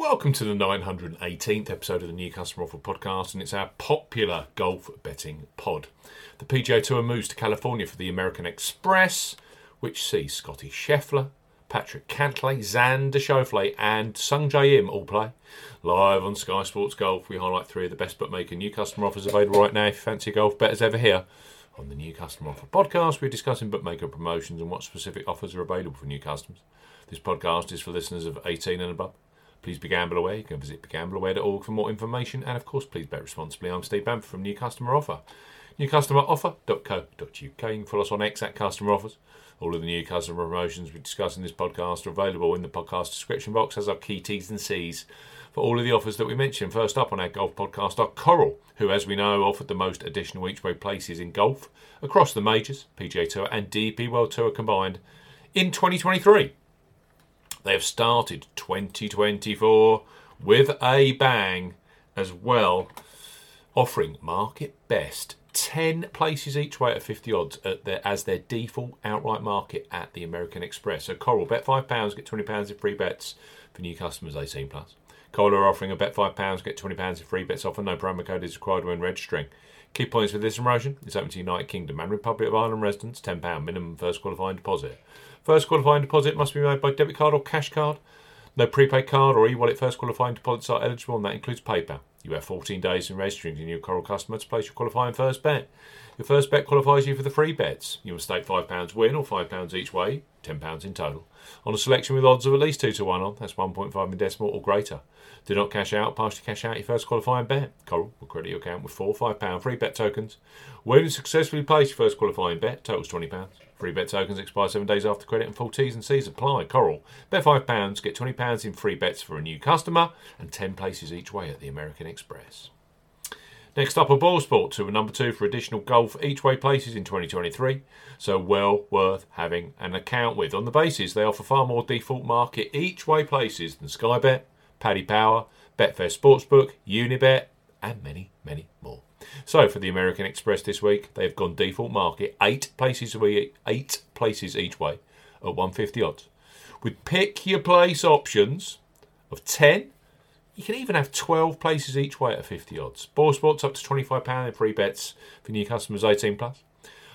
Welcome to the 918th episode of the New Customer Offer Podcast, and it's our popular golf betting pod. The PGA Tour moves to California for the American Express, which sees Scotty Scheffler, Patrick Cantlay, Xander Schauffele, and Sung Jae Im all play. Live on Sky Sports Golf, we highlight three of the best bookmaker new customer offers available right now. If you fancy golf betters ever here. On the New Customer Offer Podcast, we're discussing bookmaker promotions and what specific offers are available for new customers. This podcast is for listeners of 18 and above. Please be gamble aware. You can visit begambleaware.org for more information. And of course, please bet responsibly. I'm Steve Bamford from New Customer Offer. NewCustomerOffer.co.uk. You can follow us on X at Customer Offers. All of the new customer promotions we discuss in this podcast are available in the podcast description box as our key T's and C's for all of the offers that we mentioned. First up on our golf podcast are Coral, who, as we know, offered the most additional each way places in golf across the majors, PGA Tour, and DP World Tour combined in 2023. They have started 2024 with a bang as well, offering market best 10 places each way at 50 odds at their, as their default outright market at the American Express. So Coral, bet £5, get £20 in free bets for new customers 18 plus. Coral are offering a bet £5, get £20 in free bets offer. No promo code is required when registering. Key points for this promotion it's open to United Kingdom and Republic of Ireland residents, £10 minimum first qualifying deposit. First qualifying deposit must be made by debit card or cash card. No prepaid card or e-wallet first qualifying deposits are eligible, and that includes PayPal. You have 14 days in registering your new Coral customer to place your qualifying first bet. Your first bet qualifies you for the free bets. You must stake £5 win or £5 each way, £10 in total, on a selection with odds of at least 2 to 1 on, that's 1.5 in decimal or greater. Do not cash out, partially cash out your first qualifying bet. Coral will credit your account with four £5 free bet tokens. When you successfully place your first qualifying bet, totals £20. Free bet tokens expire seven days after credit and full T's and C's apply. Coral. Bet £5, get £20 in free bets for a new customer and 10 places each way at the American Express. Next up, a Boylesports to number two for additional golf each way places in 2023. So well worth having an account with. On the basis, they offer far more default market each way places than Sky Bet, Paddy Power, Betfair Sportsbook, Unibet, and many, many more. So for the American Express this week, they've gone default market eight places eight places each way at 150 odds. With pick your place options of 10, you can even have 12 places each way at 50 odds. Boylesports up to £25 in free bets for new customers 18 plus.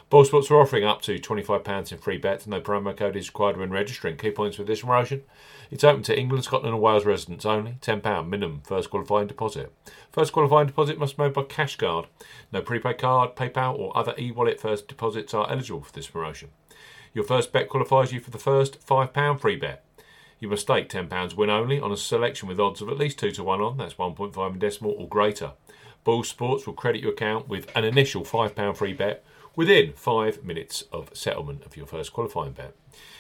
Boylesports are offering up to £25 in free bets. No promo code is required when registering. Key points with this promotion. It's open to England, Scotland and Wales residents only. £10 minimum first qualifying deposit. First qualifying deposit must be made by cash card. No prepaid card, PayPal or other e-wallet first deposits are eligible for this promotion. Your first bet qualifies you for the first £5 free bet. You must stake £10 win only on a selection with odds of at least 2 to 1 on, that's 1.5 in decimal or greater. Boylesports will credit your account with an initial £5 free bet within five minutes of settlement of your first qualifying bet.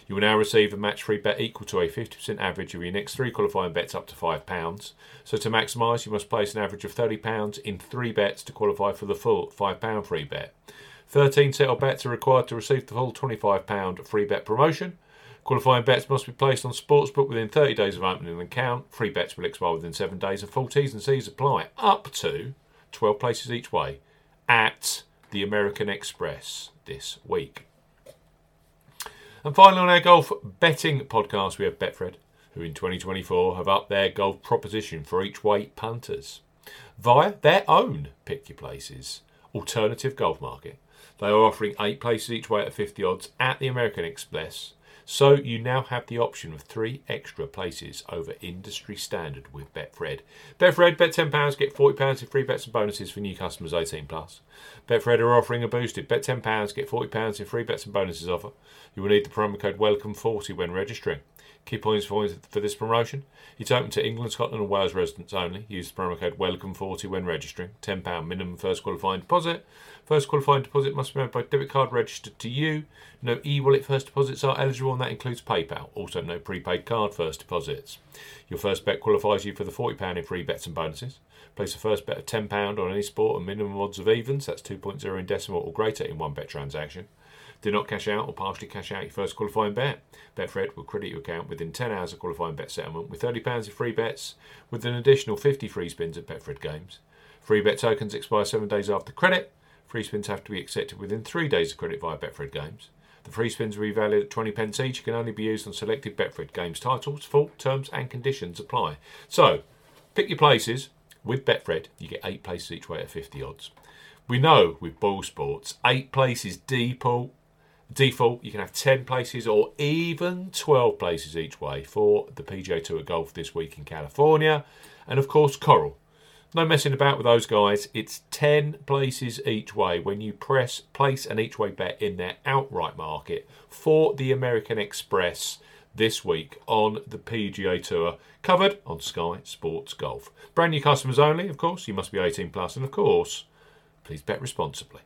You will now receive a match free bet equal to a 50% average of your next three qualifying bets up to £5. So to maximise, you must place an average of £30 in three bets to qualify for the full £5 free bet. 13 settled bets are required to receive the full £25 free bet promotion. Qualifying bets must be placed on Sportsbook within 30 days of opening an account. Free bets will expire within 7 days and full T's and C's apply up to 12 places each way at the American Express this week. And finally, on our golf betting podcast, we have Betfred, who in 2024 have upped their golf proposition for each way punters via their own pick your places alternative golf market. They are offering eight places each way at 50 odds at the American Express so you now have the option of three extra places over industry standard with Betfred. Betfred, bet £10, get £40 in free bets and bonuses for new customers 18 plus. Betfred are offering a boosted bet £10, get £40 in free bets and bonuses offer. You will need the promo code WELCOME40 when registering. Key points for for this promotion. It's open to England, Scotland and Wales residents only. Use the promo code WELCOME40 when registering. £10 minimum first qualifying deposit. First qualifying deposit must be made by debit card registered to you. No e-wallet first deposits are eligible and that includes PayPal. Also no prepaid card first deposits. Your first bet qualifies you for the £40 in free bets and bonuses. Place a first bet of £10 on any sport and minimum odds of evens, that's 2.0 in decimal or greater in one bet transaction. Do not cash out or partially cash out your first qualifying bet. Betfred will credit your account within 10 hours of qualifying bet settlement with £30 of free bets with an additional 50 free spins at Betfred games. Free bet tokens expire 7 days after credit. Free spins have to be accepted within 3 days of credit via Betfred games. The free spins will be valued at 20 pence each. And can only be used on selected Betfred games titles. Full terms and conditions apply. So, pick your places. With Betfred, you get eight places each way at 50 odds. We know with Boylesports, eight places default. Default, you can have 10 places or even 12 places each way for the PGA Tour Golf this week in California. And of course, Coral. No messing about with those guys. It's 10 places each way when you press place an each way bet in their outright market for the American Express this week on the PGA Tour, covered on Sky Sports Golf. Brand new customers only, of course. You must be 18 plus, and of course, please bet responsibly.